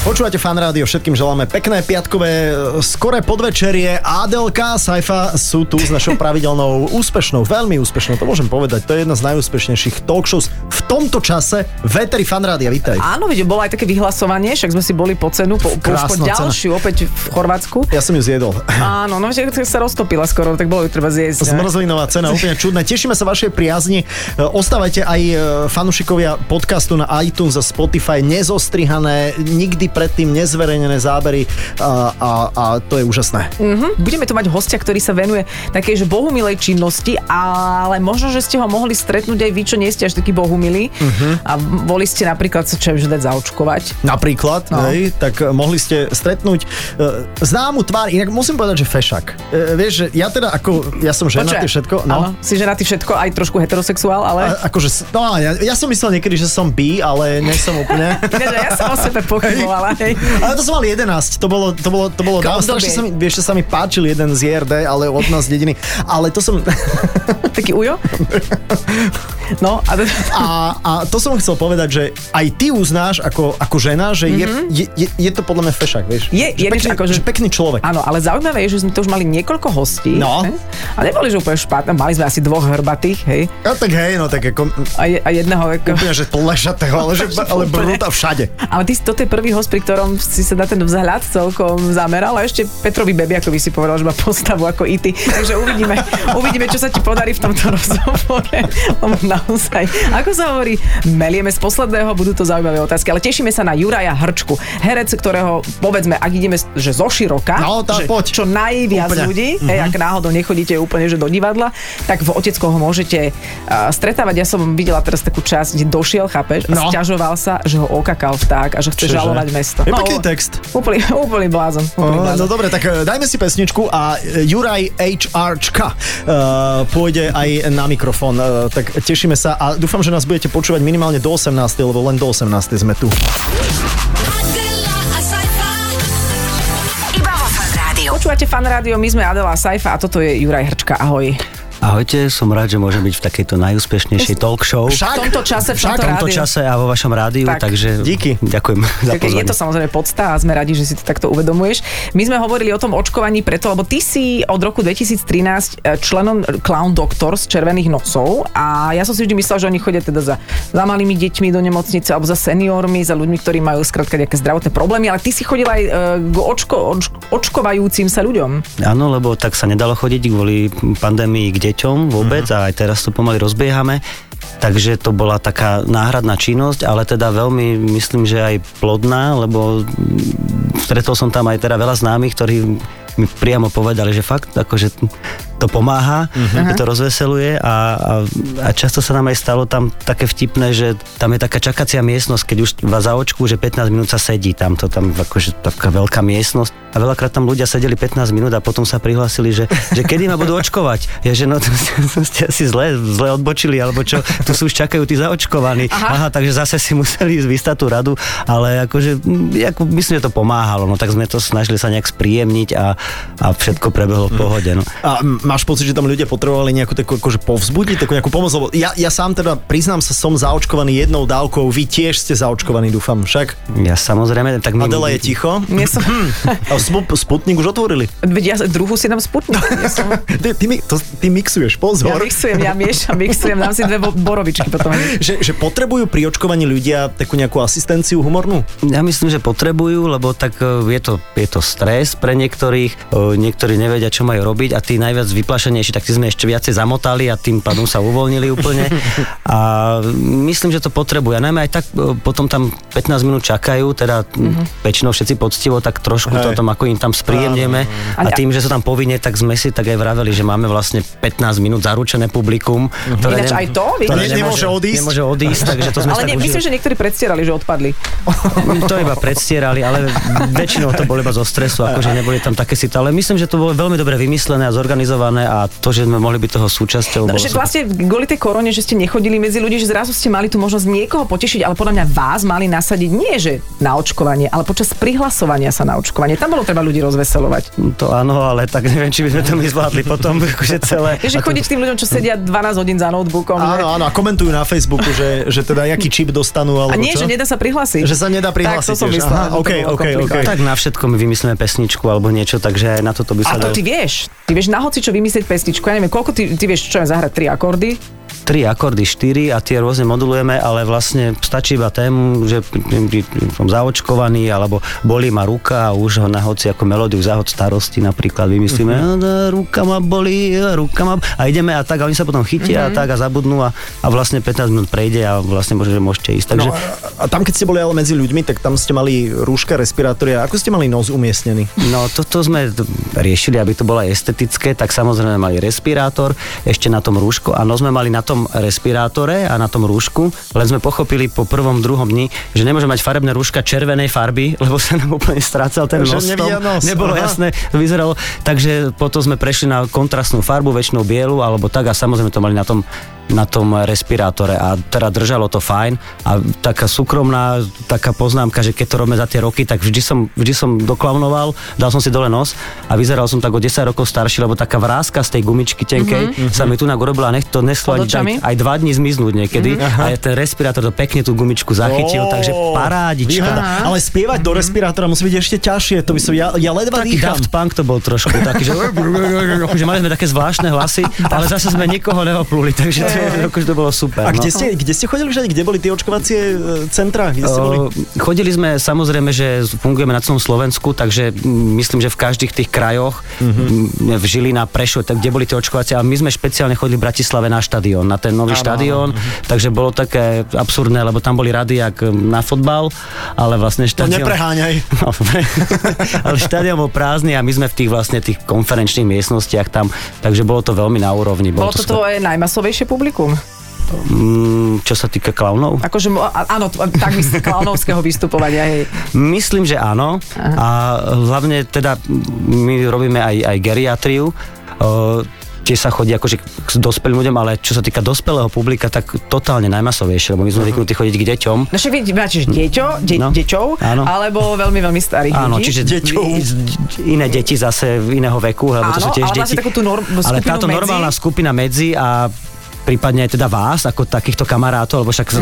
Počúvate fan rádio, všetkým želáme pekné piatkové e, skoré podvečerie. Adelka, Saifa sú tu s našou pravidelnou úspešnou, veľmi úspešnou, to môžem povedať, to je jedna z najúspešnejších talk shows v tomto čase. Veteri fan rádia, vítaj. Áno, vidíte, bolo aj také vyhlasovanie, však sme si boli po cenu, po, po, po Krásna cena. ďalšiu, opäť v Chorvátsku. Ja som ju zjedol. Áno, no že sa roztopila skoro, tak bolo ju treba zjesť. ne? Zmrzlinová cena, úplne čudné. Tešíme sa vašej priazni. E, Ostávajte aj e, fanúšikovia podcastu na iTunes a Spotify nezostrihané, nikdy predtým nezverejnené zábery a, a, a to je úžasné. Mhm. Budeme tu mať hostia, ktorý sa venuje takej, že bohumilej činnosti, ale možno, že ste ho mohli stretnúť aj vy, čo nie ste až takí bohumilí. Mhm. A boli ste napríklad sa čo dať zaočkovať. Napríklad, No. hej, tak e, mohli ste stretnúť e, známu tvár, inak musím povedať, že fešak. E, vieš, že ja teda ako, ja som ženatý všetko, no. Áno, si ženatý všetko, aj trošku heterosexuál, ale... A, akože, no ja, ja som myslel niekedy, že som bi, ale nie som úplne. Ináč, ja som o sebe pochybovala, hej. Ale to som mal 11, to bolo, to bolo, to bolo dávno. Strašne sa mi, vieš, že sa mi páčil jeden z JRD, ale od nás dediny. Ale to som... Taký ujo? No, a, A, a to som chcel povedať, že aj ty uznáš ako, ako žena, že je, je, je, je to podľa mňa fešak, vieš. Je- že je, pekný, akože- že pekný človek. Áno, ale zaujímavé je, že sme to už mali niekoľko hostí. No. hej? A neboli, že úplne špatné. Mali sme asi dvoch hrbatých, hej. Ja, tak hej, no tak ako... A, je, a jedného... Ako... Úplne, že plešatého, ale, že, ale brúta všade. Ale ty, toto je prvý host, pri ktorom si sa na ten vzhľad celkom zameral a ešte Petrovi Bebiakovi si povedal, že má postavu ako IT. Takže uvidíme, uvidíme, čo sa ti podarí v tomto rozhovore. Naozaj, ako sa hovorí, melieme z posledného, budú to zaujímavé otázky. Ale tešíme sa na Juraja Hrčku, herec, ktorého, povedzme, ak ideme, že zo široka, No, tak že poď. čo najviac Úplne. ľudí, hej, ak náhodou nechodíte úplne že do divadla, tak v Otecko ho môžete uh, stretávať. Ja som videla teraz takú časť, kde došiel, chápeš, a No. sťažoval sa, že ho okakal vták a že chce Čože? žalovať mesto. Je pekný text. Úplný, úplný blázon. Úplný No, blázon. no dobre, tak e, dajme si pesničku a e, Juraj HRčka uh, pôjde aj na mikrofón. Uh, tak tešíme sa a dúfam, že nás budete počúvať minimálne do 18, lebo len do 18 sme tu. Počúvate fan rádio, my sme Adela Saifa a toto je Juraj Hrčka. Ahoj. Ahojte, som rád, že môžem byť v takejto najúspešnejšej talk show. Však, V tomto čase, v však, tomto v tomto čase a vo vašom rádiu, Tak. takže Díky. ďakujem za Tak je to samozrejme podsta a sme radi, že si to takto uvedomuješ. My sme hovorili o tom očkovaní preto, lebo ty si od roku 2013 členom Clown Doctors Červených nosov a ja som si vždy myslel, že oni chodia teda za, za malými deťmi do nemocnice alebo za seniormi, za ľuďmi, ktorí majú skrátka nejaké zdravotné problémy, ale ty si chodil aj e, k očko, oč, očkovajúcim sa ľuďom. Áno, lebo tak sa nedalo chodiť kvôli pandémii k deťom vôbec a aj teraz to pomaly rozbiehame. Takže to bola taká náhradná činnosť, ale teda veľmi myslím, že aj plodná, lebo stretol som tam aj teda veľa známych, ktorí mi priamo povedali, že fakt akože to pomáha, uh-huh. to rozveseluje a, a, a často sa nám aj stalo tam také vtipné, že tam je taká čakacia miestnosť, keď už vás zaočkujú, že 15 minút sa sedí tam, to tam akože taká veľká miestnosť a veľakrát tam ľudia sedeli 15 minút a potom sa prihlásili, že, že kedy ma budú očkovať. Ja, že no to ste, ste asi zle, zle odbočili, alebo čo, tu sú už čakajú tí zaočkovaní. Aha. Aha, takže zase si museli ísť vystať tú radu, ale akože, ako, myslím, že to pomáhalo, no tak sme to snažili sa nejak spríjemniť a, a všetko prebehlo v pohode. No. A máš pocit, že tam ľudia potrebovali nejakú takú akože povzbudiť, takú nejakú pomoc? Lebo ja, ja sám teda priznám sa, som zaočkovaný jednou dávkou, vy tiež ste zaočkovaní, dúfam, však? Ja samozrejme, tak my... Adela je ticho. Nie som... A spu- Sputnik už otvorili. Veď ja druhú si dám sputnik. Ja, som, Ty, ty, mi- to, ty mixuješ, ja pozor. mixujem, ja miešam, mixujem, dám si dve bo- borovičky potom. že, že potrebujú pri očkovaní ľudia takú nejakú asistenciu humornú? Ja myslím, že potrebujú, lebo tak e, je to, je to stres pre niektorých, niektorí nevedia, čo majú robiť a tí najviac vyplašenejší, tak tí sme ešte viacej zamotali a tým pádom sa uvoľnili úplne. A myslím, že to potrebujú. A najmä aj tak e, potom tam 15 minút čakajú, teda mm-hmm. väčšinou všetci poctivo, tak trošku Hej. to tam ako im tam spríjemneme. A tým, že sú tam povinne, tak sme si tak aj vraveli, že máme vlastne 15 minút zaručené publikum. ktoré Ináč nem- aj to, ktoré Ne- nemôže odísť. Nemôže odísť, takže to sme Ale ne, tak myslím, že niektorí predstierali, že odpadli. To iba predstierali, ale väčšinou to bolo iba zo stresu, akože neboli tam také si Ale myslím, že to bolo veľmi dobre vymyslené a zorganizované a to, že sme mohli byť toho súčasťou. No, bolo že super. vlastne kvôli tej korone, že ste nechodili medzi ľudí, že zrazu ste mali tú možnosť niekoho potešiť, ale podľa mňa vás mali nasadiť nie, že na očkovanie, ale počas prihlasovania sa na očkovanie. Tam bolo treba ľudí rozveselovať. To áno, ale tak neviem, či by sme to my zvládli potom akože celé. Že chodiť tým ľuďom, čo sedia 12 hodín za notebookom. že- Áno, áno, a komentujú na Facebooku, že, že teda jaký čip dostanú, alebo A nie, čo? že nedá sa prihlásiť. Že sa nedá Tak prihlásiť to som myslela, Aha, že to OK, bolo OK, OK. komplikované. Tak na všetko my vymyslíme pesničku alebo niečo, takže na toto by sa A to dalo. ty vieš. Ty vieš na hoci čo vymyslieť pesničku. Ja neviem, koľko ty, ty vieš čo je zahrať tri akordy. Tri akordy, štyri a tie rôzne modulujeme, ale vlastne stačí iba tému, že som zaočkovaný, alebo bolí ma ruka a už ho na hoci ako melódiu záhod starosti napríklad vymyslíme, mm-hmm. ruka ma bolí, ruka ma... A ideme a tak a oni sa potom chytia mm-hmm. a tak a zabudnú a, a vlastne 15 minút prejde a vlastne možno, že môžete ísť. Takže No, a, a tam, keď ste boli ale medzi ľuďmi, tak tam ste mali rúška, respirátory. A ako ste mali nos umiestnený? No toto sme riešili, aby to bolo estetické, tak samozrejme mali respirátor, ešte na tom rúšku. Áno, sme mali na tom respirátore a na tom rúšku, len sme pochopili po prvom, druhom dni, že nemôžeme mať farebné rúška červenej farby, lebo sa nám úplne strácal ten nos. Nebolo aha. jasné, to vyzeralo. Takže potom sme prešli na kontrastnú farbu, väčšinou bielu, alebo tak a samozrejme to mali na tom na tom respirátore a teda držalo to fajn a taká súkromná taká poznámka, že keď to robíme za tie roky, tak vždy som, vždy som doklaunoval, dal som si dole nos a vyzeral som tak o 10 rokov starší, lebo taká vrázka z tej gumičky tenkej mm-hmm. sa mi tu urobila a nech to Pod nešlo ani očami? aj, dva dní zmiznúť niekedy mm-hmm. a ten respirátor to pekne tú gumičku zachytil, Ó, takže parádička. výhoda. Ale spievať do respirátora musí byť ešte ťažšie. To by som, ja, ja ledva Taký dýcham. Daft Punk to bol trošku taký, že, že mali sme také zvláštne hlasy, ale zase sme nikoho neopluli, takže to, akože to bolo super. A kde no. ste, kde ste chodili všade? Kde boli tie očkovacie e, centra? Kde ste boli? Chodili sme samozrejme, že fungujeme na celom Slovensku, takže myslím, že v každých tých krajoch, mm-hmm. v Žilina, Prešov, tak kde boli tie očkovacie, a my sme špeciálne chodili v Bratislave na štadión, na ten nový štadión, takže bolo také absurdné, lebo tam boli rady jak na fotbal, ale vlastne To štadión... nepreháňaj. No, ale štadión bol prázdny a my sme v tých vlastne tých konferenčných miestnostiach tam, takže bolo to veľmi na úrovni. Bolo Bolo to super. tvoje najmasovejšie publikum? Mm, čo sa týka klaunov? Akože, áno, tak myslím, klaunovského vystupovania, hej. Myslím, že áno. Aha. A hlavne teda my robíme aj, aj geriatriu. O, tiež sa chodí akože k dospelým ľuďom, ale čo sa týka dospelého publika, tak totálne najmasovejšie, lebo my sme zvyknutí chodiť k deťom. No však vy máte že deťo, de, No, deťov, áno. alebo veľmi, veľmi starých Áno, ľudí. čiže Deťov. iné deti zase iného veku, lebo to Áno, sú tiež ale deti. takú tú norm- ale táto medzi? normálna skupina medzi a prípadne aj teda vás, ako takýchto kamarátov, lebo však Mhm.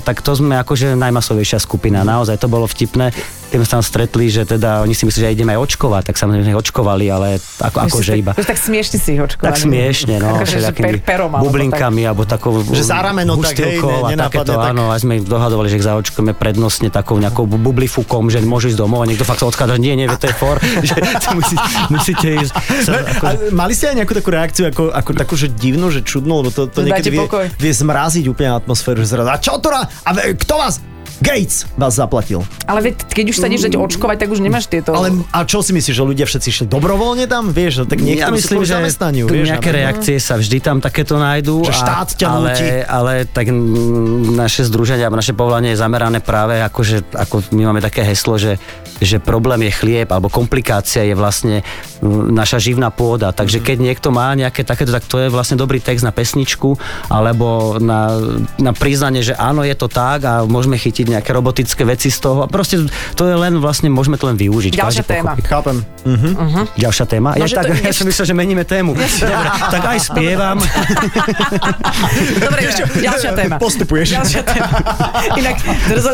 mm. tak to sme akože najmasovejšia skupina. Naozaj to bolo vtipné. Keď sme sa tam stretli, že teda oni si mysleli, že ideme aj očkovať, tak samozrejme očkovali, ale ako, akože iba. Tak, smiešne si ich očkovali. Tak smiešne, no, Akože, že per, perom, alebo bublinkami, alebo takou Že za rameno tak, hej, ne- a takéto, tak. áno, aj sme ich dohadovali, že ich zaočkujeme prednostne takou nejakou bu- bublifukom, že môžu ísť domov a niekto fakt sa odchádza, že nie, nie, to je for, že musí, musíte ísť. Sa, ako, A mali ste aj nejakú takú reakciu, ako, ako takú, že divnú, že čudnú, lebo to, to niekedy vie, vie zmraziť úplne atmosféru, že zrazu, a čo to? A kto vás? Gates vás zaplatil. Ale veď, keď už sa ideš dať očkovať, tak už nemáš tieto... Ale a čo si myslíš, že ľudia všetci išli dobrovoľne tam? Vieš, tak ja niektorí myslím, že zamestnaniu, vieš. nejaké napríklad. reakcie sa vždy tam takéto nájdú. Že štát ťa ale, núti. ale tak mm, naše združenie alebo naše povolanie je zamerané práve ako, že, ako my máme také heslo, že, že problém je chlieb alebo komplikácia je vlastne mm, naša živná pôda. Takže keď niekto má nejaké takéto, tak to je vlastne dobrý text na pesničku alebo na, na priznanie, že áno, je to tak a môžeme chytiť nejaké robotické veci z toho. A proste to je len vlastne, môžeme to len využiť. Ďalšia Každý téma. pochopí. Chápem. Ďalšia téma? No, ja, tak, to- ja som myslel, že meníme tému. Dobre, tak aj spievam. Dobre, dobre, ďalšia téma. Postupuješ. Ďalšia téma. Inak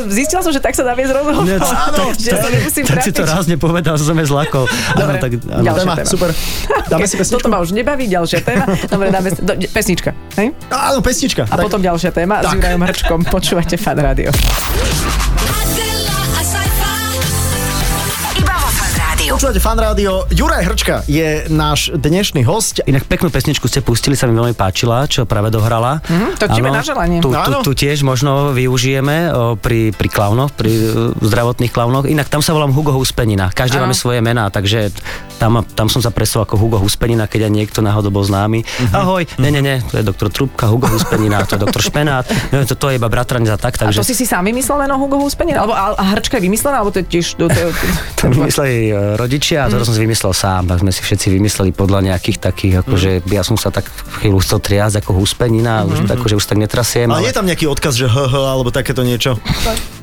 zistila som, že tak sa dá viesť rozhovor. Tak si to trápiť. raz nepovedal, že som je zlakol. Dobre, tak, áno. Ďalšia Téma, téma. super. Dáme si pesničku? Toto ma už nebaví, ďalšia téma. Dobre, dáme do, pesnička. Hej? Áno, pesnička. A potom ďalšia téma s Tak. Jurajom Hrčkom. Počúvate Fan Rádio. Počúvate fan rádio. Juraj Hrčka je náš dnešný host. Inak peknú pesničku ste pustili, sa mi veľmi páčila, čo práve dohrala. Mhm, to tebe na želanie. Tu, tu, tu tiež možno využijeme o, pri, pri klaunoch, pri e, zdravotných klaunoch. Inak tam sa volám Hugo Huspenina. Každý máme svoje mená, takže tam, tam som sa presol ako Hugo Huspenina, keď aj niekto náhodou bol známy. Mhm. Ahoj, ne, ne, ne, to je doktor Trubka, Hugo Huspenina, to je doktor Špenát, ne, to, to je iba bratranec a tak, A to takže... si si sám vymyslel meno Hugo Huspenin? Alebo a, a Hrčka je vymyslená? Alebo to je tiež... To, to, to, To vymysleli e, rodičia a to som si vymyslel sám, tak sme si všetci vymysleli podľa nejakých takých, akože ja som sa tak chvíľu chcel triasť ako húspenina, už tak, akože už tak netrasiem. Ale je tam nejaký odkaz, že HH alebo takéto niečo?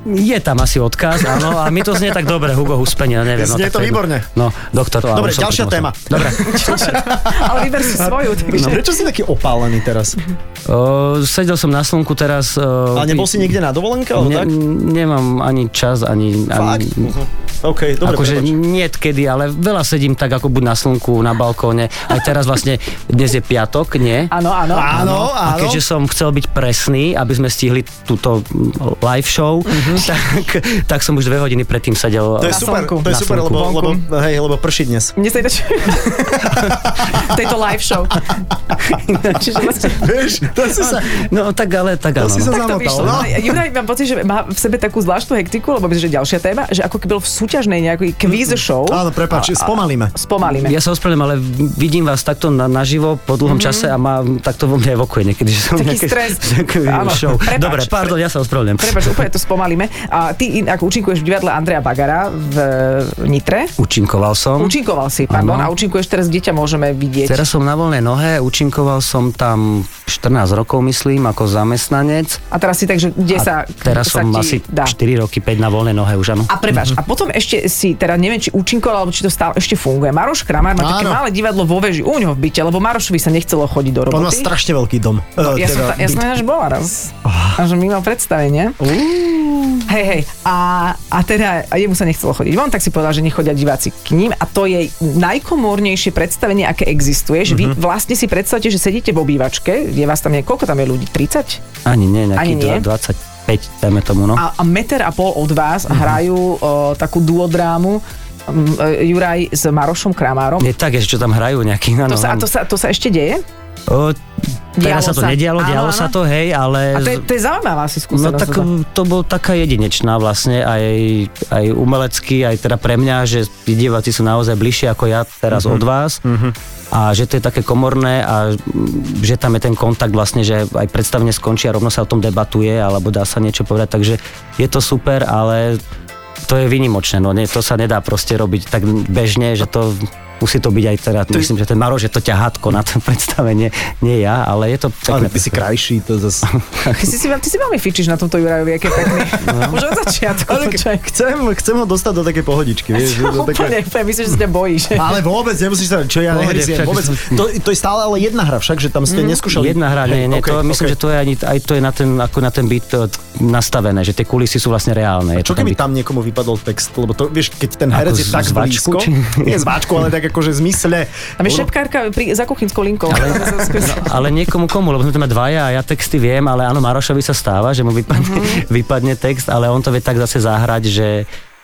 Je tam asi odkaz, áno, a mi to znie tak dobre, Hugo Huspenina, neviem. Znie tak to výborne. No, doktor. áno, Dobre, ďalšia to- téma. Dobre. Ale vyber si svoju. Takže... No, prečo si taký opálený teraz? O, sedel som na slnku teraz. O, A nebol si niekde na dovolenke, ne, tak? Nemám ani čas, ani... Fakt? ani Uh-huh. OK, dobre, akože nie kedy, ale veľa sedím tak ako buď na slnku, na balkóne. Aj teraz vlastne, dnes je piatok, nie? Áno, áno. Áno, A áno. keďže som chcel byť presný, aby sme stihli túto live show, tak, tak som už dve hodiny predtým sedel. Mhm. To je Na super, slnku. to je super, lebo, lebo, hej, lebo prší dnes. Mne sa ináč... tejto live show. Vlastne... Vieš, to si sa... No tak ale, tak To áno. si sa no. Tak to zamotal, no. Juraj, mám pocit, že má v sebe takú zvláštnu hektiku, lebo myslím, že ďalšia téma, že ako keby bol v súťažnej nejakej quiz show. Áno, prepáč, spomalíme. Spomalíme. Ja sa ospravedlňujem, ale vidím vás takto na, naživo po dlhom mm-hmm. čase a má, takto vo mne evokuje niekedy, že som Taký nejaké, stres. prepáč. Dobre, pardon, ja sa ospravedlňujem. Prepač, úplne to spomalíme. A ty ako účinkuješ v divadle Andreja Bagara v Nitre. Učinkoval som. Účinkoval si, pardon, Áno. a účinkuješ teraz, kde ťa môžeme vidieť. Teraz som na voľnej nohe, účinkoval som tam 14 rokov, myslím, ako zamestnanec. A teraz si tak, že kde A sa teraz sa som ti asi dá. 4 roky, 5 na voľnej nohe už, áno. A prepáč, a potom ešte si, teda neviem, či účinkoval, alebo či to stále ešte funguje. Maroš Kramár má také malé divadlo vo veži u ňoho v byte, lebo Marošovi sa nechcelo chodiť do On má roboty. strašne veľký dom. No, Eh, ja, som teda ta, ja som ináč bola raz. A že mimo predstavenie. Hej, hej. A, a teda a jemu sa nechcelo chodiť von, tak si povedal, že nechodia diváci k ním a to je najkomórnejšie predstavenie, aké existuje. Že vy Mhm. vlastne si predstavte, že sedíte v obývačke, je vás tam, nie, koľko tam je ľudí? 30? Ani nie, Ani nie? 25, dajme tomu, no. A, a meter a pol od vás Mhm. hrajú o, takú duodrámu um, e, Juraj s Marošom Kramárom. Nie tak, je, že čo tam hrajú nejaký, áno. To sa, a to, sa, to sa ešte deje? O, teraz sa to sa. nedialo, Áno, dialo áno. sa to, hej, ale... A to je, to je zaujímavá asi No skúsenosť. tak toto. to bol taká jedinečná vlastne, aj, aj umelecký, aj teda pre mňa, že diváci sú naozaj bližšie ako ja teraz Mhm. od vás. A že to je také komorné a že tam je ten kontakt vlastne, že aj predstavenie skončí a rovno sa o tom debatuje, alebo dá sa niečo povedať, takže je to super, ale to je vynimočné, no nie, to sa nedá proste robiť tak bežne, že to musí to byť aj teda, myslím, že ten Maroš je to ťahátko na to predstavenie, nie ja, ale je to Ale pekné. ty si krajší, to zase... Ty si, si, ty si veľmi fičíš na tomto Jurajovi, aké pekný. Už od začiatku. No. Ale počkaj. chcem, chcem ho dostať do takej pohodičky, vieš. do Úplne, úplne, myslíš, že sa bojíš. Ale vôbec, nemusíš sa, čo ja nehryziem, však- vôbec. To, to je stále ale jedna hra však, že tam ste neskúšali. Jedna hra, nie, nie, Hej, to, okej, myslím, že to je ani, aj to je na ten, ako na ten byt e, nastavené, že tie kulisy sú vlastne reálne. Je Čo to keby tam niekomu vypadol text, lebo to, vieš, keď ten herec je tak blízko, nie z váčku, ale tak akože zmysle. Tam je šepkárka pri, za kuchynskou linkou. Ale niekomu komu, lebo sme tam dvaja a ja texty viem, ale áno, Marošovi sa stáva, že mu vypadne, Mhm. vypadne text, ale on to vie tak zase zahrať, že,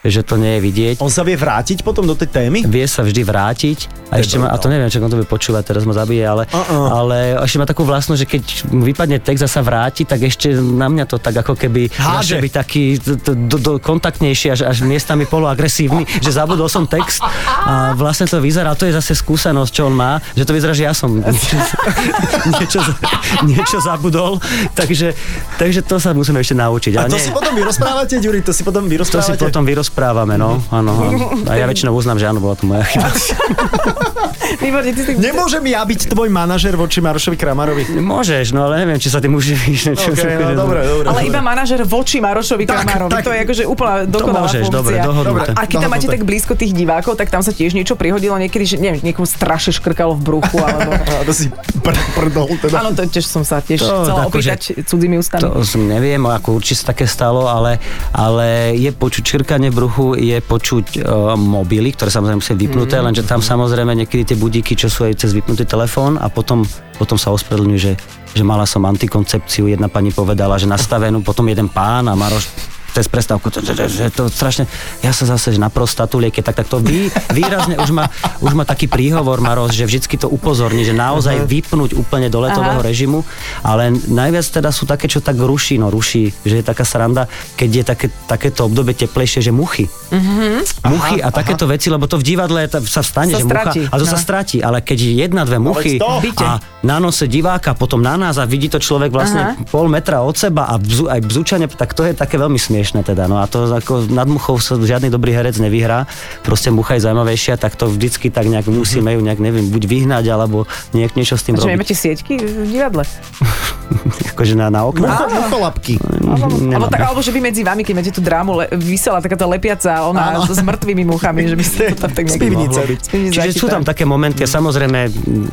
že to nie je vidieť. On sa vie vrátiť potom do tej témy? Vie sa vždy vrátiť a ešte má, a to neviem, či on to bude počúvať, teraz ma zabije, ale, Uh-uh. ale ešte má takú vlastnosť, že keď vypadne text a sa vráti, tak ešte na mňa to tak ako keby Háže. byť taký do, do, kontaktnejší, až, až miestami poloagresívny, že zabudol som text a vlastne to vyzerá, to je zase skúsenosť, čo on má, že to vyzerá, že ja som niečo, niečo, niečo zabudol, takže, takže to sa musíme ešte naučiť. A to nie, si potom vyrozprávate, Ďuri, to si potom to si vyrozprávate? Potom vyrozprávame, no. Áno. A ja väčšinou uznám, že áno, bola to moja chyba. Výborne, ty si... Nemôžem ja byť tvoj manažer voči Marošovi Kramarovi. Môžeš, no ale neviem, či sa tým uživíš. Okay, no, dobre, dobre. Ale dobre. iba manažer voči Marošovi Tak, Kramárovi. tak. To je akože úplná dokonalá môžeš, funkcia. dobre, dohodnuté. A keď tam máte tak blízko tých divákov, tak tam sa tiež niečo prihodilo niekedy, že neviem, niekomu strašne škrkalo v bruchu, alebo... To si pr- prdol teda. Áno, to tiež som sa tiež To, chcela akože- opýtať cudzími ústami. To som neviem, ako určite sa také stalo, ale, ale je počuť čirkanie v bruchu, je počuť uh, mobily, ktoré samozrejme musia vypnuté, lenže tam samozrejme niekedy tie budíky, čo sú aj cez vypnutý telefón a potom, potom sa ospravedlňujú, že, že mala som antikoncepciu, jedna pani povedala, že nastavenú, potom jeden pán a Maroš cez prestávku, to, to, to, že to strašne, ja sa zase že na prostatu lieky, tak, tak to vý, výrazne už má, už má taký príhovor Maros, že vždycky to upozorní, že naozaj vypnúť úplne do letového Aha. režimu, ale najviac teda sú také, čo tak ruší, no ruší, že je taká sranda, keď je také, takéto obdobie teplejšie, že muchy. Muchy a takéto veci, lebo to v divadle sa stane, Sa že mucha, a to sa no. stratí, ale keď jedna, dve muchy to. Byte. a na nose diváka, potom na nás a vidí to človek vlastne Aha. pol metra od seba a bzu, aj bzučanie, tak to je také veľmi smiešne teda. No a to ako nad muchou sa žiadny dobrý herec nevyhrá, proste mucha je zaujímavejšia, tak to vždycky tak nejak musíme ju nejak, neviem, buď vyhnať, alebo nejak niečo s tým robiť. nemáte sieťky v divadle? Akože na, na okno. Mucho, mucholapky. Alebo, Nemám. tak, alebo že by medzi vami, keď máte tú drámu, le, vysela takáto lepiaca, ona s mŕtvými muchami, že by ste to tam tak pivnice Čiže sú tam také momenty a samozrejme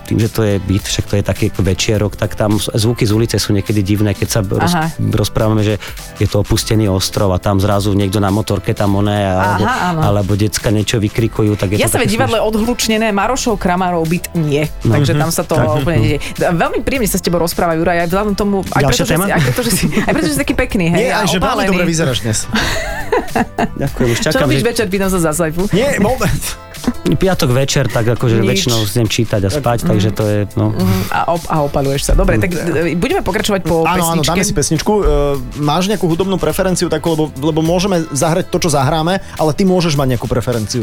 tým, že to je byt, však to je taký ako večierok, tak tam zvuky z ulice sú niekedy divné, keď sa roz, Aha. rozprávame, že je to opustený ostrov a tam zrazu niekto na motorke tam oné, alebo, Aha, áno. alebo decka niečo vykrikujú, tak je Ja to sa divadle odhlučnené, Marošov, Kramárov byt nie. No. Takže tam sa to úplne deje. Veľmi príjemne sa s tebou rozpráva, Juraj, aj vzhľadom tomu, aj preto, že si, aj preto, že si, aj preto, že si taký pekný, hej, Nie, aj že veľmi dobre vyzeráš dnes. Ďakujem, už Čo čakám, robíš že večer, pýtam sa za sajfu? Nie, moment. piatok večer, tak akože Nič. väčšinou chcem čítať a spať, takže to je, no. A, op- a opaluješ sa. Dobre, tak e, budeme pokračovať po Áno, áno, dáme pesničke. si pesničku. E, máš nejakú hudobnú preferenciu takú, lebo, lebo môžeme zahrať to, čo zahráme, ale ty môžeš mať nejakú preferenciu.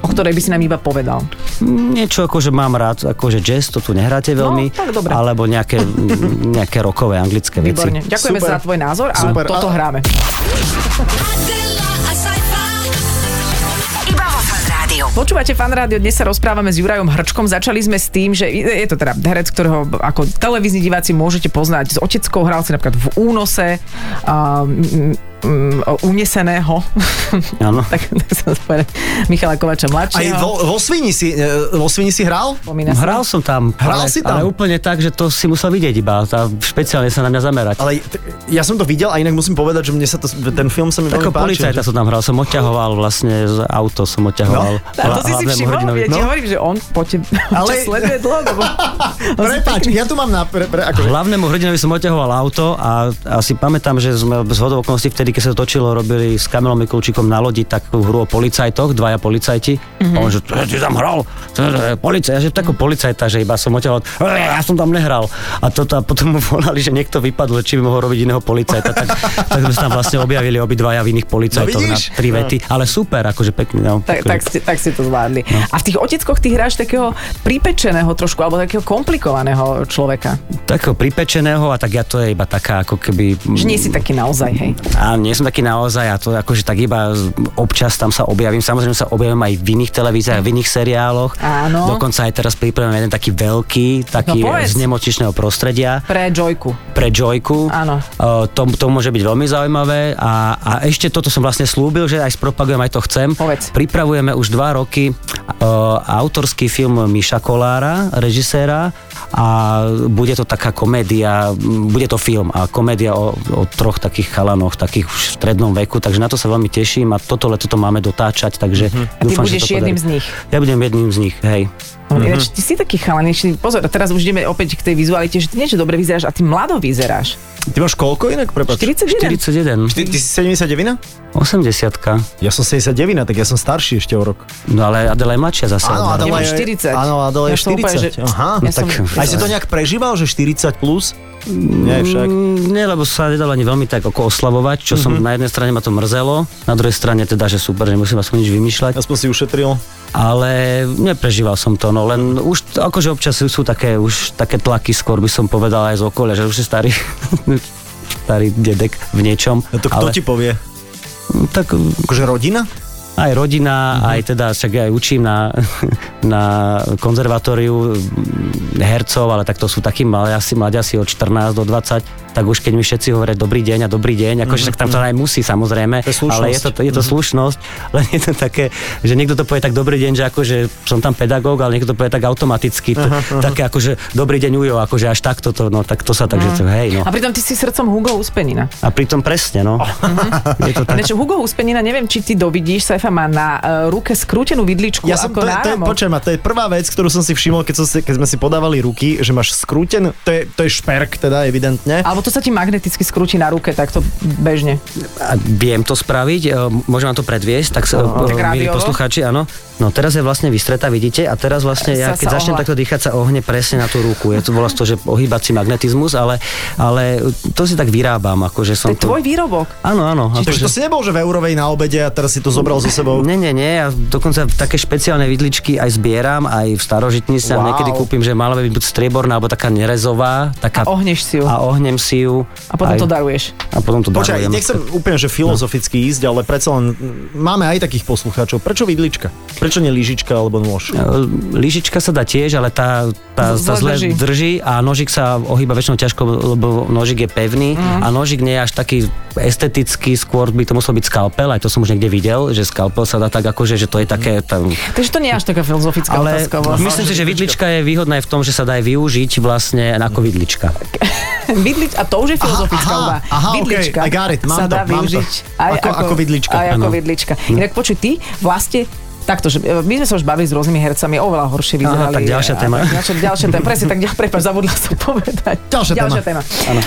o ktorej by si nám iba povedal. Niečo akože mám rád, akože jazz, to tu nehráte veľmi, tak dobre. alebo nejaké, nejaké rokové anglické veci. Výborne. Ďakujeme Super. za tvoj názor a Super. toto A- hráme. Počúvate fan rádio, dnes sa rozprávame s Jurajom Hrčkom. Začali sme s tým, že je to teda herec, ktorého ako televízni diváci môžete poznať. S oteckou hral si napríklad v únose um, um, uneseného. Áno. tak, tak sa spomenul Michala Kovača Aj mladšieho. vo, vo, svini si, e, vo svini si hral? Spomína sa? Hral som tam, Hral ale, si tam? ale úplne tak, že to si musel vidieť iba, tá, špeciálne sa na mňa zamerať. Ale t- ja som to videl a inak musím povedať, že mne sa to, ten film sa mi Ako veľmi páčil. policajta som tam hral, som odťahoval vlastne z auto, som odťahoval. No, A to si si všimol? Ja ti No. hovorím, že on po tebe Ale- sleduje dlho, lebo... Prepač, ja tu mám na... Pre, pre, akože, Hlavnému hrdinovi som odťahoval auto a asi pamätám, že sme z hodou okolností vtedy, keď sa to točilo, robili s Kamilom Mikulčíkom na lodi takú hru o policajtoch, dvaja policajti. Mm-hmm. A on že, "E, ty tam hral, policajt, ja že tako policajta, že iba som "E, ja som tam nehral. A, toto, a potom mu volali, že niekto vypadol, či by mohol robiť iného policajta. Tak, tak sme sa tam vlastne objavili obidvaja v iných policajtoch No na tri vety. Ale super, akože pekný. No, Tak, akože- tak, ste, tak ste to zvládli. No. A v tých oteckoch ty hráš takého pripečeného trošku, alebo takého komplikovaného človeka. takého pripečeného a tak ja to je iba taká ako keby... Že nie si taký naozaj, hej. A nie som taký naozaj, a to akože tak iba občas tam sa objavím. Samozrejme sa objavím aj v iných televíziách, v iných seriáloch. Áno. Dokonca aj teraz pripravujem jeden taký veľký, taký No povedz. z nemočišného prostredia Pre Joyku. pre Joyku. Áno. Uh, to, to môže byť veľmi zaujímavé a, a ešte toto som vlastne slúbil, že aj spropagujem, aj to chcem. Povedz. Pripravujeme už dva roky uh, autorský film Miša Kolára, režiséra a bude to taká komédia, bude to film a komédia o, o troch takých chalanoch, takých už v strednom veku, takže na to sa veľmi teším a toto leto to máme dotáčať, takže A ty dúfam, že budeš to jedným podarí. z nich. Ja budem jedným z nich, hej. Mm-hmm. Ináč, ty si taký chalan, ešte, pozor, teraz už ideme opäť k tej vizualite, že ty niečo dobre vyzeráš a ty mlado vyzeráš. ty máš koľko inak? Prepač. 41. 41, Ty, ty si 79? 80 Ja som 79, tak ja som starší ešte o rok. No ale Adela je mladšia zase. Áno, Adela je, 40. Áno, Adela je Ja som úplne, 40. že- Aha. Ja tak- som, Aj si to nejak prežíval, že 40 plus? Nie však. Mm, Nie, lebo sa nedalo ani veľmi tak ako oslavovať, čo som na jednej strane ma to mrzelo, na druhej strane teda, že super, nemusím aspoň nič vymýšľať, Aspoň si ušetril. ale neprežíval som to, no len už akože občas sú také, už také tlaky, skôr by som povedal aj z okolia, že už je starý, starý dedek v niečom. No to kto ale, ti povie? Tak Akože rodina? Aj rodina, Mhm. aj teda, však aj učím na, na konzervatóriu hercov, ale tak to sú takí mladiasi, mladiasi od 14 do 20, tak už keď mi všetci hovoria dobrý deň a dobrý deň, akože tak tam to aj musí samozrejme, Mhm. To je. Mhm. ale je to, je to slušnosť, len je to také, že niekto to povie tak dobrý deň, že akože som tam pedagóg, ale niekto to povie tak automaticky, to, také akože dobrý deň Ujo, akože až takto to, no tak to sa takže to, hej, no. A pritom ty si srdcom Hugo Uspenina. A pritom presne, no. Je to tak. Ináč Hugo Uspenina, neviem, či ty dovidíš, Saifa má na uh, ruke skrútenú vidličku Ja som, ako to, je- to, je, počujem, to je prvá vec, ktorú som si všimol, keď, som si, keď sme si podávali ruky, že máš skrúten, to je, to je šperk teda evidentne. Alebo to sa ti magneticky skrúti na ruke, tak to bežne. A viem to spraviť, e, môžem vám to predviesť, tak sa, Tak milí poslucháči, áno. No teraz je vlastne vystretá, vidíte? A teraz vlastne, ja keď začnem ohla. takto dýchať, sa ohne presne na tú ruku. Je to volá to, že ohýbací magnetizmus, ale, ale to si tak vyrábam, akože To som je tvoj výrobok. Áno, áno. To akože- si nebol, že v Eurovej na obede a teraz si to zobral so sebou. Nie, nie, nie, ja dokonca také špeciálne vidličky aj zbieram, aj v starožitniciach Wow. niekedy kúpim, že mala by byť buď strieborná, alebo taká nerezová. Taká, A ohneš si ju. A ohnem si ju. A potom aj, to daruješ. A potom to Počkaj, darujem. nechcem úplne, že filozoficky ísť, ale predsa len mm, máme aj takých poslucháčov. Prečo vidlička? Prečo nie lyžička alebo nôž? E, Lyžička sa dá tiež, ale tá, tá, Zle tá zle drží. drží. a nožik sa ohýba väčšinou ťažko, lebo nožik je pevný Mhm. a nožik nie je až taký estetický, skôr by to musel byť skalpel, aj to som už niekde videl, že skalpel sa dá tak akože, že to je také tam, Takže to nie je až taká filozofická ale otázka. vlastne. myslím si, že vidlička je výhodná aj v tom, že sa dá aj využiť vlastne ako vidlička. Vidlič, a to už je filozofická aha, úvaha. aha, vidlička okay, I got it, mám sa to, dá mám to. využiť aj Ako- ako vidlička, Aj ako áno. vidlička. Inak počuj, ty vlastne Takto, že e, my sme sa už bavili s rôznymi hercami, oveľa horšie vyzerali. tak ďalšia A téma. Tak, ďalšia, ďalšia téma, presne, tak ďalšia, prepáč, zabudla som povedať. Ďalšia téma. téma.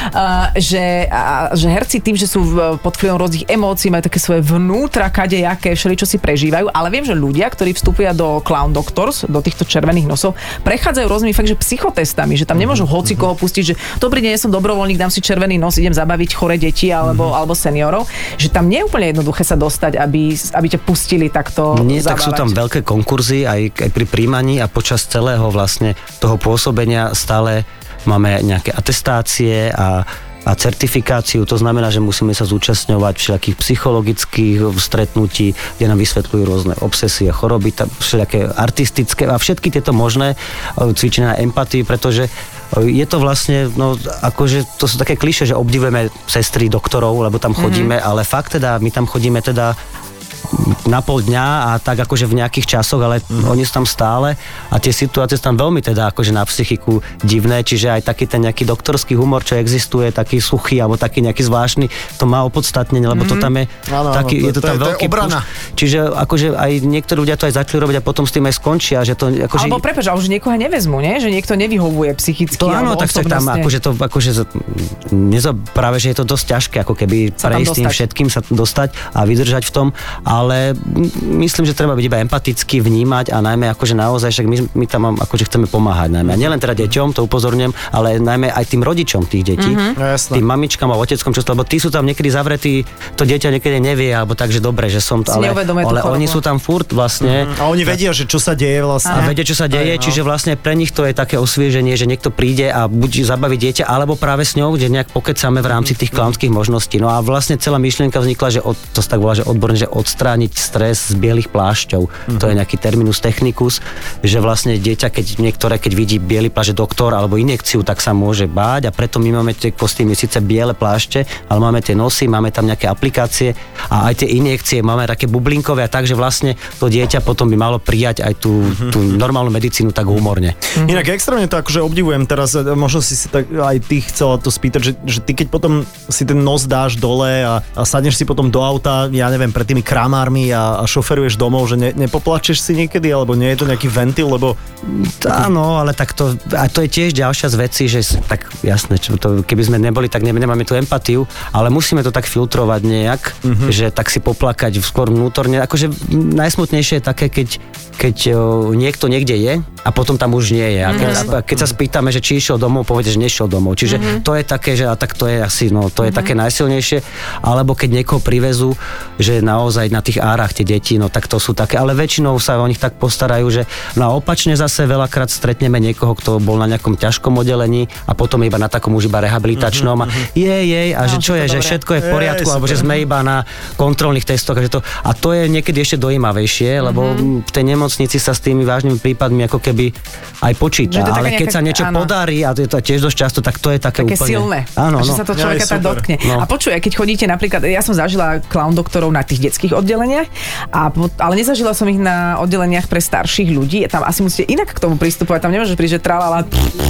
Uh, že, a, že herci tým, že sú pod vplyvom rôznych emócií, majú také svoje vnútra, kadejaké, všeli, čo si prežívajú, ale viem, že ľudia, ktorí vstúpia do Clown Doctors, do týchto červených nosov, prechádzajú rôznymi fakt, že psychotestami, že tam nemôžu Mhm, hoci koho pustiť, že dobrý deň, ja som dobrovoľník, dám si červený nos, idem zabaviť chore deti alebo, Mhm. alebo seniorov, že tam nie je úplne jednoduché sa dostať, aby, aby ťa pustili takto Nie, tak sú tam veľké konkurzy aj, aj pri príjmaní a počas celého vlastne toho pôsobenia stále máme nejaké atestácie a a certifikáciu, to znamená, že musíme sa zúčastňovať všelijakých psychologických stretnutí, kde nám vysvetľujú rôzne obsesie, choroby, všelijaké artistické a všetky tieto možné e, cvičenia empatii, pretože e, je to vlastne, no akože to sú také kliše, že obdivujeme sestry doktorov, lebo tam chodíme, ale fakt teda, my tam chodíme teda na pol dňa a tak akože v nejakých časoch, ale mm. oni sú tam stále a tie situácie sú tam veľmi teda akože na psychiku divné, čiže aj taký ten nejaký doktorský humor, čo existuje, taký suchý alebo taký nejaký zvláštny, to má opodstatnenie, lebo to tam je áno, taký, to- je to to tam je- to je veľký obrana. push. Čiže akože aj niektorí ľudia to aj začali robiť a potom s tým aj skončia, že to akože... Alebo prepáč, ale už niekoho nevezmu, nie? Že niekto nevyhovuje psychicky. To áno, tak sa tam akože to, akože nezo, práve, že je to dosť ťažké, ako keby prejsť tým všetkým sa dostať a vydržať v tom, ale myslím, že treba byť iba empatický, vnímať a najmä akože naozaj, však my, my tam mám, akože chceme pomáhať najmä. A nielen teda deťom, to upozorňujem, ale najmä aj tým rodičom tých detí. No jasné. tým mamičkám a oteckom, čo lebo tí sú tam niekedy zavretí, to dieťa niekedy nevie, alebo takže dobre, že som ale, ale oni sú tam furt vlastne. A oni vedia, že čo sa deje vlastne. A vedia, čo sa deje, Aj, no. čiže vlastne pre nich to je také osvieženie, že niekto príde a buď zabaví dieťa, alebo práve s ňou, kde nejak pokecáme v rámci tých klaunských možností. No a vlastne celá myšlienka vznikla, že od, to sa tak volá, že odborne, že odstrániť stres z bielých plášťov. To je nejaký terminus technicus, že vlastne dieťa, keď niektoré, keď vidí biely plášť, doktor alebo injekciu, tak sa môže báť. A preto my máme tie kostýmy síce biele plášte, ale máme tie nosy, máme tam nejaké aplikácie a aj tie injekcie. Máme také bublinkové a tak, že vlastne to dieťa potom by malo prijať aj tú, tú normálnu medicínu tak humorne. Inak extrémne to akože obdivujem. Teraz, e, možno si si tak aj ty chcela to spýtať, že, že ty keď potom si ten nos dáš dole a, a sadneš si potom do auta, ja neviem, pred tými kramármi a, a šoferuješ domov, že ne, nepoplačeš si niekedy, alebo nie je to nejaký ventil, lebo To Áno, ale tak to, a to je tiež ďalšia z vecí, že tak jasné, čo to, keby sme neboli, tak ne, nemáme tú empatiu, ale musíme to tak filtrovať nejak, mm-hmm. že tak si poplakať skôr vnútorne. Akože najsmutnejšie je také, keď, keď o, niekto niekde je a potom tam už nie je. A keď, a keď sa spýtame, že či išiel domov, povede, že nešiel domov. Čiže mm-hmm. to je také, že a tak to je asi, no to je mm-hmm. také najsilnejšie. Alebo keď niekoho privezú, že naozaj na tých árach tie deti, no tak to sú také, ale väčšinou sa o nich tak postarajú, že no a opačne zase veľakrát stretneme niekoho, kto bol na nejakom ťažkom oddelení a potom je iba na takom už iba rehabilitačnom a je, je, a že No, čo je, všetko že dobré. všetko je v poriadku, Ej, alebo že sme iba na kontrolných testoch a, že to, a to je niekedy ešte dojímavejšie, lebo v tej nemocnici sa s tými vážnymi prípadmi ako keby aj počíta, Že je ale taká keď nejaká- sa niečo áno. podarí, a to je to tiež dosť často, tak to je také, také úplne... silné. Áno, a že no. sa to človeka je tak dotkne. No. A počuj, keď chodíte napríklad, ja som zažila clown doktorov na tých detských oddeleniach, a, po- ale nezažila som ich na oddeleniach pre starších ľudí. Tam asi musíte inak k tomu pristupovať. Tam nemôžeš prísť, že tralala,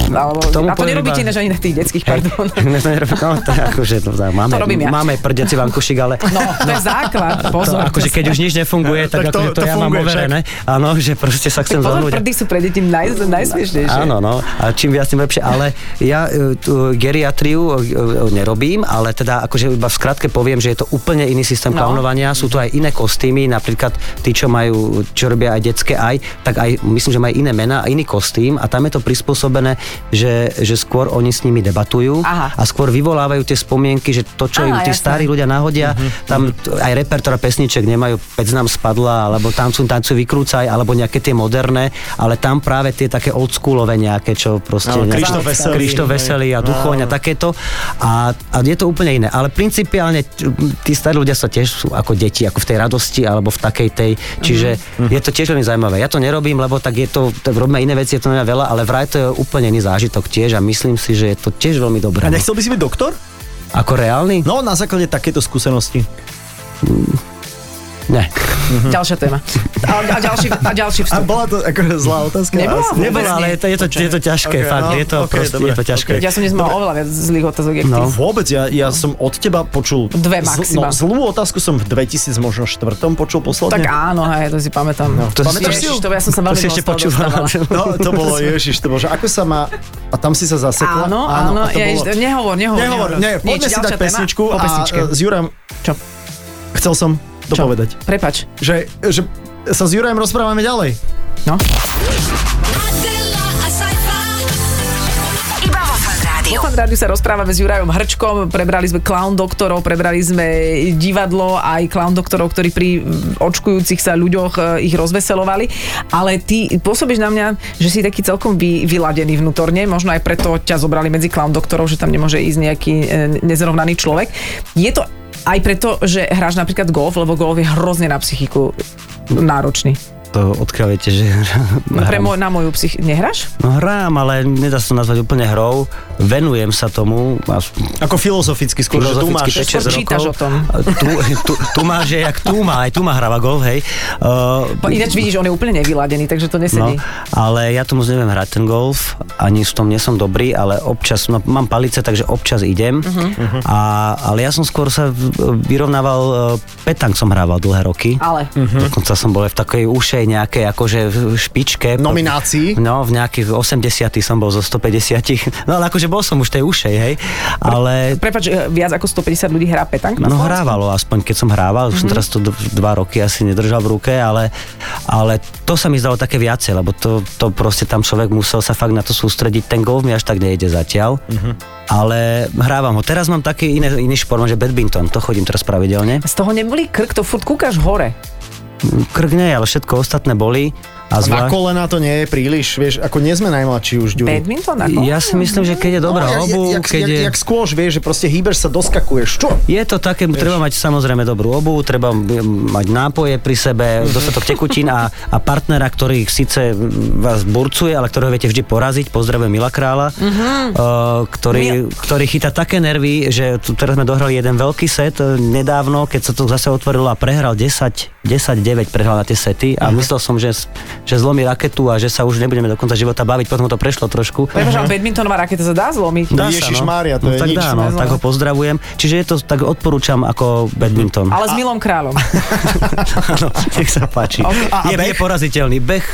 alebo, a to nerobíte ináč ani na tých detských, pardon. Ne, to nerobí- no, to je akože, to, máme, To robím ja. máme prdiaci vankušik, ale No, to je základ, to, pozor. akože keď už nič nefunguje, tak, Tak to- akože to, to ja mám overené. Áno, že proste sa chcem Pozor, zohnúť. prdy sú pre deti naj, najsmiešnejšie. Áno, no. A čím viac, tým lepšie. Ale ja e, tú geriatriu e, e, nerobím, ale teda akože iba v skratke poviem, že je to úplne iný systém No. klaunovania. Sú tu aj iné kostýmy, napríklad tí, čo majú, čo robia aj detské aj, tak aj myslím, že majú iné mená a iný kostým a tam je to prispôsobené, že, že skôr oni s nimi debatujú Aha. a skôr vyvolávajú tie spomienky, že to, čo Á, im tí jasné. starí ľudia nahodia, tam t- aj repertora pesniček nemajú Pec nám spadla, alebo tancu, tancu vykrúcaj, alebo nejaké tie moderné, ale tam práve tie také oldschoolové nejaké, čo proste... Áno, nejaké- Krištof Veselý. Krištof Veselý a Duchoň a takéto. A, a je to úplne iné. Ale principiálne tí starí ľudia sa tiež sú ako deti, ako v tej radosti alebo v takej tej. Čiže je to tiež veľmi zaujímavé. Ja to nerobím, lebo tak je to, tak robíme iné veci, je to veľa, ale vraj to je úplne iný zážitok tiež a myslím si, že je to tiež veľmi dobré. A no. nechcel by si byť doktor? Ako reálny? No, na základe takéto skúsenosti. Ne. Ďalšia téma. A, a, ďalší, a ďalší A vstup. bola to akože zlá otázka? Nebola? Asi. Nebolo, ale je to, je to, je to ťažké, Ok, fakt, no, je to ok, proste, dobre, je to ťažké. ok. Ja som dnes mal oveľa viac zlých otázok, jak No. ty. Vôbec, ja, ja som od teba počul... Dve zl- maxima. No, zlú otázku som v 2000 možno štvrtom počul posledne. Tak áno, hej, to si pamätám. No, to Pamätáš si to ja som sa To veľmi si ešte dlho z toho počúval. dostávala. No, to bolo, ježiš, to bolo, že ako sa má... A tam si sa zasekla? Áno, áno, a to ja, bolo- nehovor, nehovor. Nehovor, nie, poďme si dať pesničku a e, s Jurem... Čo? Chcel som dopovedať, Prepač. že, že sa s Jurem rozprávame ďalej. No. Rádiu. V Fan Rádiu sa rozprávame s Jurajom Hrčkom, prebrali sme clown doktorov, prebrali sme divadlo, aj clown doktorov, ktorí pri očkujúcich sa ľuďoch e, ich rozveselovali. Ale ty pôsobíš na mňa, že si taký celkom vy, vyladený vnútorne, možno aj preto ťa zobrali medzi clown doktorov, že tam nemôže ísť nejaký e, nezrovnaný človek. Je to aj preto, že hráš napríklad golf, lebo golf je hrozne na psychiku náročný. To odkiaľ viete, že... No, pre môj, na moju psychiku. Nehráš? No hrám, ale nedá sa to nazvať úplne hrou. Venujem sa tomu. Ako filozoficky skôr, že tu máš... 5-6 Skôr čítaš rokov. o tom. Tu, tu, tu máš, že jak tu má, aj tu má hráva golf, hej. Uh, Ináč vidíš, on je úplne nevyladený, takže to No, nesedí. ale ja tomu neviem hrať ten golf, ani v tom nie som dobrý, ale občas, no, mám palice, takže občas idem. Uh-huh. A, ale ja som skôr sa vyrovnával, e, petang som hrával dlhé roky. Ale. Uh-huh. Dokonca som bol aj v takej ušej nejakej akože v špičke. Nominácii? No, v nejakých 80 som bol zo 150 No ale akože bol som už tej ušej, hej. Ale Prepač, e, viac ako 150 ľudí hrá petank na No Slovensku? hrávalo, aspoň keď som hrával, už som teraz to dva roky asi nedržal v ruke, ale, ale to sa mi zdalo také viacej, lebo to, to proste tam človek musel sa fakt na to sústrediť. Ten golf mi až tak nejde zatiaľ, ale hrávam ho. Teraz mám taký iný, iný šport, že badminton, to chodím teraz pravidelne. Z toho neboli krk, to furt kúkaš hore. Krk nie, ale všetko ostatné boli. A Na zvlášť... kolena to nie je príliš, vieš, ako nie sme najmladší už, Ďuri. Badminton ako? Ja si myslím, že keď je dobrá No, obu, jak, keď jak, je... jak skôš, vieš, že proste hýbeš sa, doskakuješ. Čo? Je to také, treba mať samozrejme dobrú obu, treba mať nápoje pri sebe, dostatok tekutín a, a partnera, ktorý síce vás burcuje, ale ktorého viete vždy poraziť. Pozdravujem Mila Krála, uh, ktorý, ktorý chytá také nervy, že tu teraz sme dohrali jeden veľký set eh, nedávno, keď sa to zase otvorilo a prehral 10, 10-9 prehral na tie sety a myslel som, že, že zlomí raketu a že sa už nebudeme do konca života baviť, potom to prešlo trošku. Prepač, ale badmintonová raketa sa dá zlomiť. Dá sa, Ježišmária, to no, je tak nič. dá, no, tak ho pozdravujem. Čiže je to, tak odporúčam ako badminton. Ale s Milom Kráľom. Áno, nech sa páči. Ok. A- a je, beh? je poraziteľný. Beh,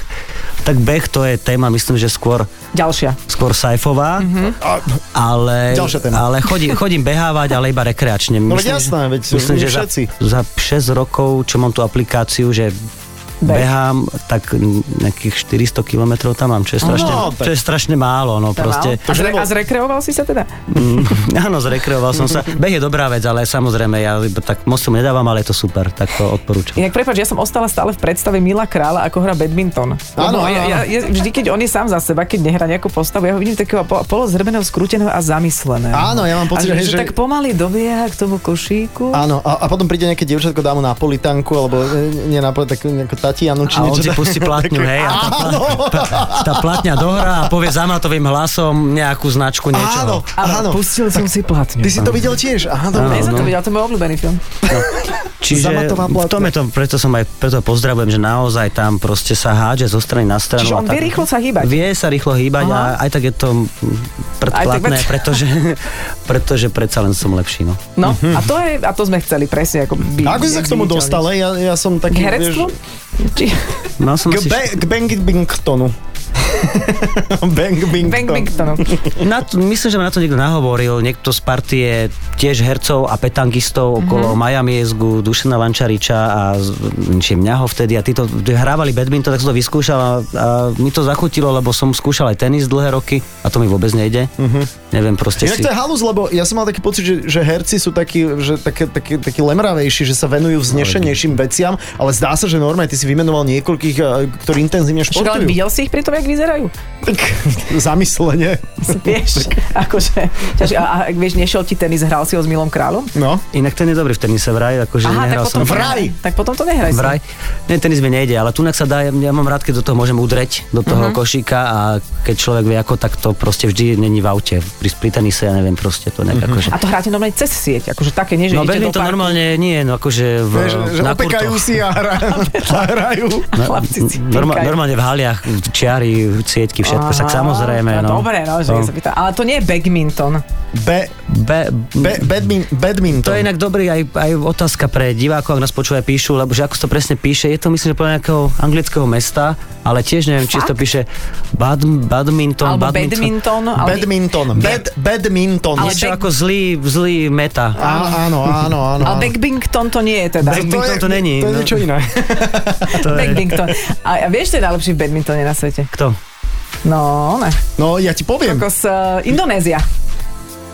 tak beh to je téma, myslím, že skôr, Ďalšia. skôr sajfová, A, ale, Ďalšia téma. ale chodím, chodím behávať, ale iba rekreačne. No veď jasné, veď my že za, všetci. za 6 rokov, čo mám tú aplikáciu, že Beh. behám, tak nejakých 400 kilometrov tam mám, čo je strašne, No, tak- čo je strašne málo, no proste. A, zre, a zrekreoval si sa teda? Mm, áno, zrekreoval som sa. Beh je dobrá vec, ale samozrejme, ja tak moc som nedávam, ale je to super, tak to odporúčam. Inak prepač, ja som ostala stále v predstave Mila Kráľa, ako hrá badminton. Áno, ja, ja, ja, vždy, keď on je sám za seba, keď nehrá nejakú postavu, ja ho vidím takého po, polozrbeného, skrúteného a zamysleného. Áno, ja mám pocit, a že, že- že, tak pomaly dobieha k tomu košíku. áno, a, a potom príde nejaké dievčatko, dá mu napolitanku, alebo e, nie napolitanku, Tatianu, či A on niečo. si pustí platňu, hej, a tá, Áno. tá platňa dohrá a povie zamatovým hlasom nejakú Áno, značku niečoho. áno. pustil som si platňu. Ty si to videl tiež? Áno, Ja som to no. videl, to je môj obľúbený film. Čiže Zamatová v tom je to, preto som aj preto pozdravujem, že naozaj tam proste sa hádže zo strany na stranu. Čiže a on tak- vie rýchlo sa hýbať. Vie sa rýchlo hýbať Aha. a aj tak je to predplatné, pretože, pretože predsa len som lepší. No. No, a to, je, a to sme chceli presne. Ako by, A ako si sa k tomu dostal? Ja, ja som taký, K herectvu? vieš, Či... Mal som K, asi... be, k Bangingtonu. Bang Bang Bington. Bingtonu. Na to, myslím, že ma na to niekto nahovoril, niekto z partie tiež hercov a petankistov okolo mm-hmm. Maja Miezgu, Dušana Lančariča a či mňa ho vtedy a títo hrávali badminton, tak som to vyskúšal a, a mi to zachutilo, lebo som skúšal aj tenis dlhé roky a to mi vôbec nejde. Mm-hmm. Neviem proste Inak si... to je halus, lebo ja som mal taký pocit, že, že herci sú takí, že také, také, takí lemravejší, že sa venujú vznešenejším veciam, ale zdá sa, že normálne ty si vymenoval niekoľkých, eh, ktorí intenzívne Však ale športujú. videl si ich pri tom, jak vyzerajú? Tak, zamyslenie. Vieš, akože, ťaž, a, a vieš, nešiel ti tenis, hral si ho s Milom Kráľom? No. Inak ten je dobrý v tenise vraj, akože Aha, tak nehral potom, som... Vraj. tak potom to nehraj si. Vraj. Nie, tenis mi nejde, ale tunak sa dá, ja, ja mám rád, keď do toho môžem udreť, do toho uh-huh. košíka a keď človek vie ako, tak to proste vždy není v aute. Pri, pri tenise, ja neviem, proste to nejak uh-huh. akože... A to hráte normálne cez sieť, akože také, nie, že No idete badminton parku. normálne nie, no akože v, Vieš, že na opekajú si a hrajú. hrajú. A chlapci Norma, normálne v haliach, čiary, cieťky, všetko, však samozrejme. Á, No. Dobre, no, že No. sa pýta. Ale to nie je badminton. Be, Be, be, badmin, badminton. to je inak dobrý aj, aj otázka pre divákov, ak nás počúvajú píšu, lebo že ako to presne píše, je to myslím, že podľa nejakého anglického mesta, ale tiež neviem, či sa to píše bad, badminton, Alebo badminton. badminton. Ale... Badminton. Bad, badminton. Ale Niečo back- ako zlý, zlý meta. Á, áno, áno, áno. Ale backbington to nie je teda. Badminton to není, To je no. niečo iné. To Badminton. A, a vieš, čo je najlepší v badmintone na svete? Kto? No, ne. No, ja ti poviem. Kokos, uh, Indonézia.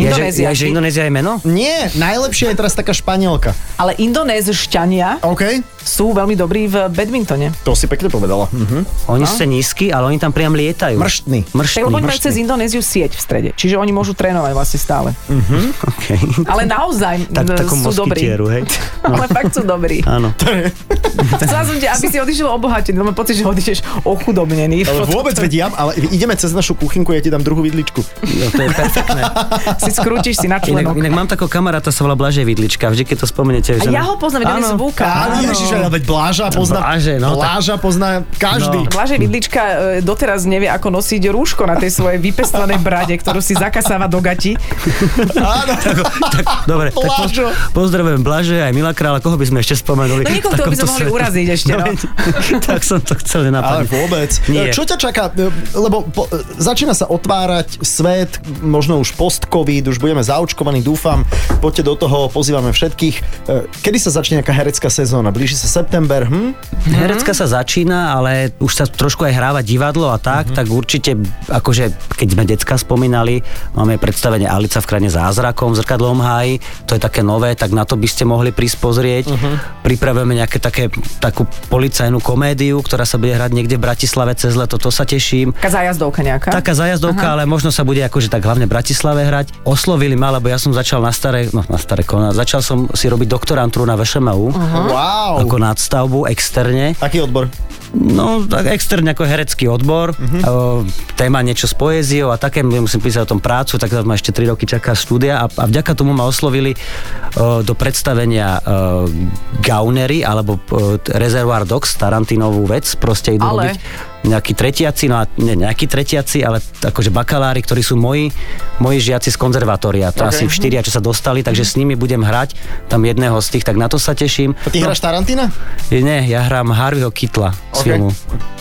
Je, že, Indonézia. je, že Indonézia je meno? Nie, najlepšia je teraz taká španielka. Ale Indonézšťania OK? Sú veľmi dobrí v badmintone. To si pekne povedala. Mhm. Oni sú nízky, ale oni tam priam lietajú. Mrštný. lebo oni majú cez Indonéziu sieť v strede. Čiže oni môžu trénovať vlastne stále. Okay. Ale naozaj Tak, sú dobrí. hej? Ale fakt sú dobrí. Áno. Chcela som ťa, aby si odišiel obohatený, lebo mám pocit, že odídeš ochudobnený. Ale vôbec vedia, ale ideme cez našu kuchynku, ja ti dám druhú vidličku. No, to je perfektné. Si skrútiš si na Inak, členok. inak mám takého kamaráta, sa volá Blažej Vidlička. Vždy, keď to spomeniete. A že ja ho poznám, veď on je z Áno. Vúka. Áno, ježiš, ale veď Bláža pozná, Bláže, no, Bláža pozná každý. No. Blažej Vidlička e, doteraz nevie, ako nosiť rúško na tej svojej vypestvanej brade, ktorú si zakasáva do gati. Áno. tak, dobre, tak poz, Blážo. pozdravujem Blaže aj Mila Kráľa, koho by sme ešte spomenuli? No niekoho, by sme mohli svete. uraziť ešte, no. tak som to chcel Ale nenapadnúť. vôbec. Nie. Čo ťa čaká? Lebo po, začína sa otvárať svet, možno už post-covid, už budeme zaočkovaní, dúfam. Poďte do toho, pozývame všetkých. E, Kedy sa začne nejaká herecká sezóna? Blíži sa september, hm? Herecka sa začína, ale už sa trošku aj hráva divadlo a tak, tak určite, akože keď sme decka spomínali, máme predstavenie Alica v krajine zázrakom zrkadlom háji, to je také nové, tak na to by ste mohli prísť pozrieť. Pripravujeme nejaké také, takú policajnú komédiu, ktorá sa bude hrať niekde v Bratislave cez leto, to sa teším. Taká zájazdovka nejaká. Taká zajazdovka, ale možno sa bude akože tak hlavne v Bratislave hrať. Oslovili ma, lebo ja som začal na staré, no na staré kona, začal som si robiť doktorantúru na VŠMU. Wow. Ako nadstavbu externe. Aký odbor? No, tak externe ako herecký odbor, uh-huh. téma niečo s poéziou a také, musím písať o tom prácu, tak ma ešte 3 roky čaká štúdia a, a vďaka tomu ma oslovili uh, do predstavenia uh, Gaunery alebo uh, Reservoir Dogs, Tarantinovú vec, proste idú Ale- robiť nejakí tretiaci, no a nie nejakí tretiaci, ale akože bakalári, ktorí sú moji, moji žiaci z konzervatória, to Okay. asi štyria, čo sa dostali, takže s nimi budem hrať, tam jedného z tých, tak na to sa teším. A ty hráš Tarantina? Nie, ja hrám Harveyho Kitla z Ok. filmu.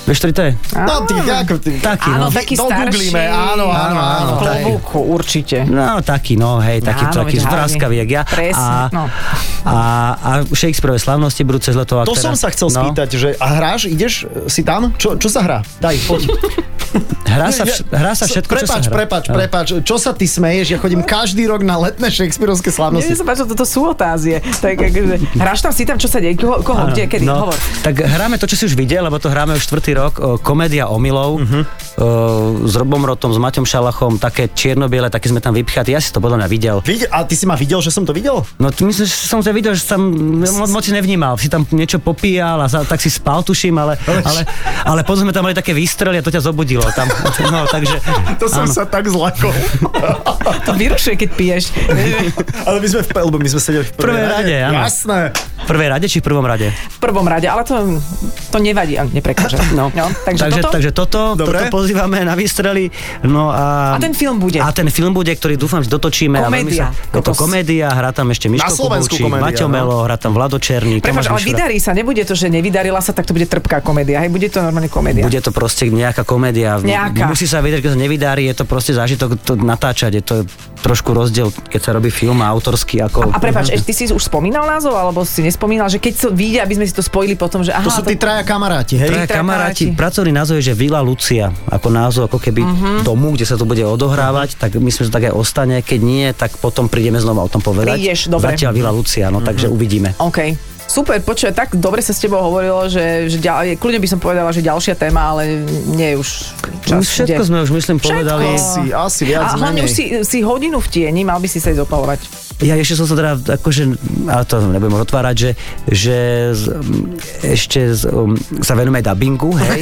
Vieš, ktorý to je? No, ty, ako ty. Taký, Áno, no. taký Dogooglíme, starší. áno, áno, áno. Klobúku, určite. No, taký, no, hej, taký, Áno, taký zvráskavý, jak ja. Presne, a, no. a, a Shakespeareové slavnosti budú cez leto. To som sa chcel no, spýtať, že a hráš, ideš, si tam? Čo, čo sa hrá? Daj, poď. Hrá sa, vš- hrá sa všetko, čo sa prepač, hrá. prepač, prepač. Čo sa ty smeješ? Ja chodím každý rok na letné Shakespeareovské Mne slávnosti. sa páčilo, toto sú otázie. Tak, akože, hráš tam si tam, čo sa deje? Koho, koho kde, kedy? no, Hovor. Tak hráme to, čo si už videl, lebo to hráme už štvrtý rok. O, komédia omylov uh-huh. s Robom Rotom, s Maťom Šalachom, také čierno-biele, také sme tam vypchatí. Ja si to podľa mňa videl. Videl, a ty si ma videl, že som to videl? No ty myslím, že som ťa videl, že som mo- moc si nevnímal. Si tam niečo popíjal a za, tak si spal, tuším, ale, ale, ale potom sme tam mali také výstrely a to ťa zobudilo. Tam, no, takže, To som áno. sa tak zlakol. To vyrušuje, keď piješ. Ale my sme, v, lebo my sme sedeli v prvej, Prvej rade, áno. Jasné. V prvej rade či v prvom rade? V prvom rade, ale to, to nevadí, a neprekáže. No. takže, takže, toto? takže toto, Dobre. toto pozývame na výstrely. No a, A ten film bude? A ten film bude, ktorý dúfam, že dotočíme. a Komédia. Sa, je to komédia, hrá tam ešte Miško Slovensku Kubovčík, komédia, Maťo no. Melo, hrá tam Vlado Černý, Prepač, Tomáš ale vydarí sa, nebude to, že nevydarila sa, tak to bude trpká komédia. Hej, bude to normálne komédia. Bude to proste nejaká komédia. Nejaká. Musí sa vedieť, keď sa nevydarí, je to proste zážitok to natáčať. Je to trošku rozdiel, keď sa robí film a autorský ako... A prepač, ešte ty si už spomínal názov, alebo si nespomínal, že keď to vyjde, aby sme si to spojili potom, že aha, To sú tí traja kamaráti, hej? Traja traja kamaráti, kamaráti. pracovný názov je, že Vila Lucia, ako názov, ako keby Mhm. domu, kde sa to bude odohrávať, tak myslím, že tak aj ostane. Keď nie, tak potom prídeme znova o tom povedať. Prídeš, dobre. Zatiaľ Vila Lucia, no takže Mhm. uvidíme. OK. Super, počuj, tak dobre sa s tebou hovorilo, že, že ďal, kľudne by som povedala, že ďalšia téma, ale nie je už čas. My všetko ide. sme už, myslím, povedali. Asi, asi viac, A hlavne menej. už si, si hodinu v tieni, mal by si sa ísť opalovať. Ja ešte som sa teda, akože, ale to nebudem otvárať, že, že z, ešte z, um, sa venujeme dubbingu, hej.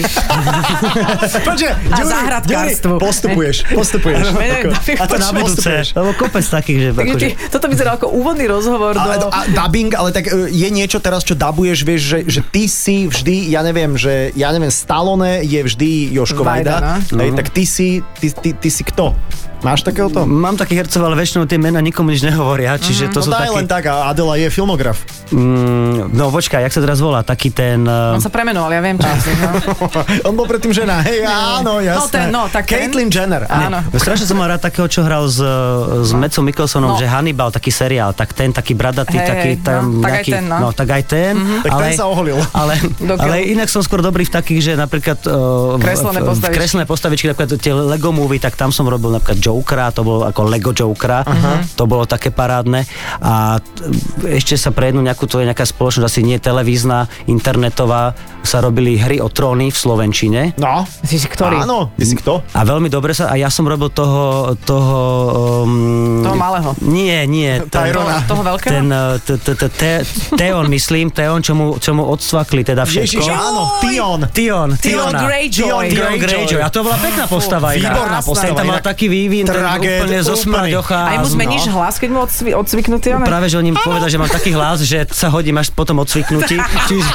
Počkaj, A záhradkárstvu. Postupuješ, postupuješ. A to na budúce, lebo kopec takých, že Takže akože, ty, toto vyzerá ako úvodný rozhovor do... Ale, a dubbing, ale tak e, je niečo teraz, čo dabuješ, vieš, že, že ty si vždy, ja neviem, že ja neviem, Stallone je vždy Joško Vajda, Vajda, no. hej, tak ty si, ty, ty, ty si kto? Máš takéhoto? Mám takých hercov, ale väčšinou tie mená nikomu nič nehovoria, čiže to No sú daj takí... len tak, a Adela je filmograf. Mm, no počkaj, jak sa teraz volá? Taký ten... Uh, On sa premenoval, ja viem, čo si. No. On bol predtým žena, hej, áno, jasné. No ten, no, tak ten. Caitlyn Jenner. Áno. Strašne som mal rád takého, čo hral s, s Metsom Mikkelsonom, No. že Hannibal, taký seriál, tak ten, taký bradatý, Hej, taký tam no, nejaký, ten, no. Tak aj ten. Tak ten sa oholil. Ale, ale inak som skôr dobrý v takých, že napríklad uh, Kreslené v, v, postavičky. kreslené postavičky, napríklad tie Lego movie, tak tam som robil napríklad Jokera, to bolo ako Lego Jokera, to bolo také parádne. A ešte sa pre jednu nejakú, to je nejaká spoločnosť, asi nie televízna, internetová, sa robili hry o tróny v Slovenčine. No, Si si ktorý? áno, ty si kto? A veľmi dobre sa, a ja som robil toho, toho... Um, Toho malého. Nie, nie. ten- Tyrona. Toho veľkého? Ten, uh, Teon, myslím, Teon, čo mu, čo mu odsvakli teda všetko. Ježiš, áno, Tion. Tion, Tion. Greyjoy. Tion Greyjoy. A to bola pekná postava. Výborná postava, Ten tam mal taký vývin, ten úplne zo smraďocha. Aj mu a- zmeníš no. hlas, keď mu odsvyknutý on? Práve, že oni mi povedali, že mám taký hlas, že sa hodím až potom odsvyknutí. čiže,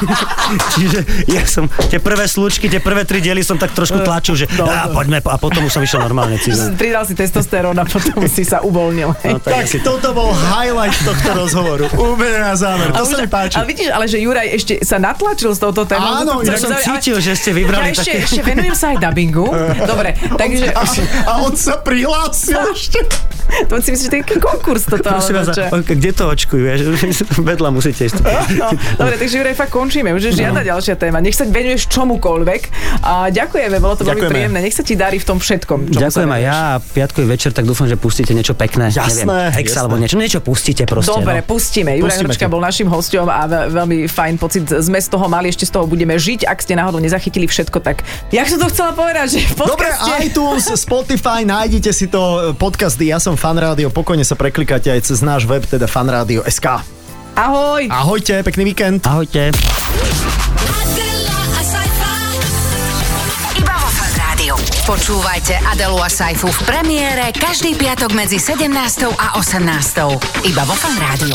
čiže ja som tie prvé slučky, tie prvé tri diely som tak trošku tlačil, že á, poďme, a potom už som išiel normálne. cítiť. Pridal si testosterón a potom si sa uvoľnil. No, tak, Tak toto bol highlight tohto rozhovoru. Úplne na záver. To A sa mi páči. Ale vidíš, ale že Juraj ešte sa natlačil s touto témou. Áno, že ja som cítil, že ste Ja vybrali ešte, také... ešte venujem sa aj dubbingu. Dobre, takže... A, a on sa prihlásil ešte. To si myslíš, že to je konkurs toto. Prosím vás, a- kde to očkujú? Vedľa musíte ísť. No, dobre, takže Juraj, fakt končíme. Už je žiadna ďalšia téma. Nech sa venuješ čomukoľvek. A ďakujeme, bolo to veľmi príjemné. Nech sa ti darí v tom všetkom. Ďakujem aj ja a piatkový večer, tak dúfam, že pustíte niečo pekné. Jasné, Neviem, Hex jasné. alebo niečo. Niečo pustíte proste. Dobre, no. pustíme. Juraj Hrčka bol našim hosťom a ve- veľmi fajn pocit sme z toho mali, ešte z toho budeme žiť. Ak ste náhodou nezachytili všetko, tak jak som to chcela povedať, že v Dobre, iTunes, Spotify, nájdete si to e, podcasty Ja som fan rádio, pokojne sa preklikáte aj cez náš web, teda fanradio.sk. Ahoj! Ahojte, pekný víkend. Ahojte. Adela, a sci-fi. Iba vo Fan Rádiu. Počúvajte Adelu a Saifu v premiére každý piatok medzi 17. a 18. Iba vo Fan Rádiu.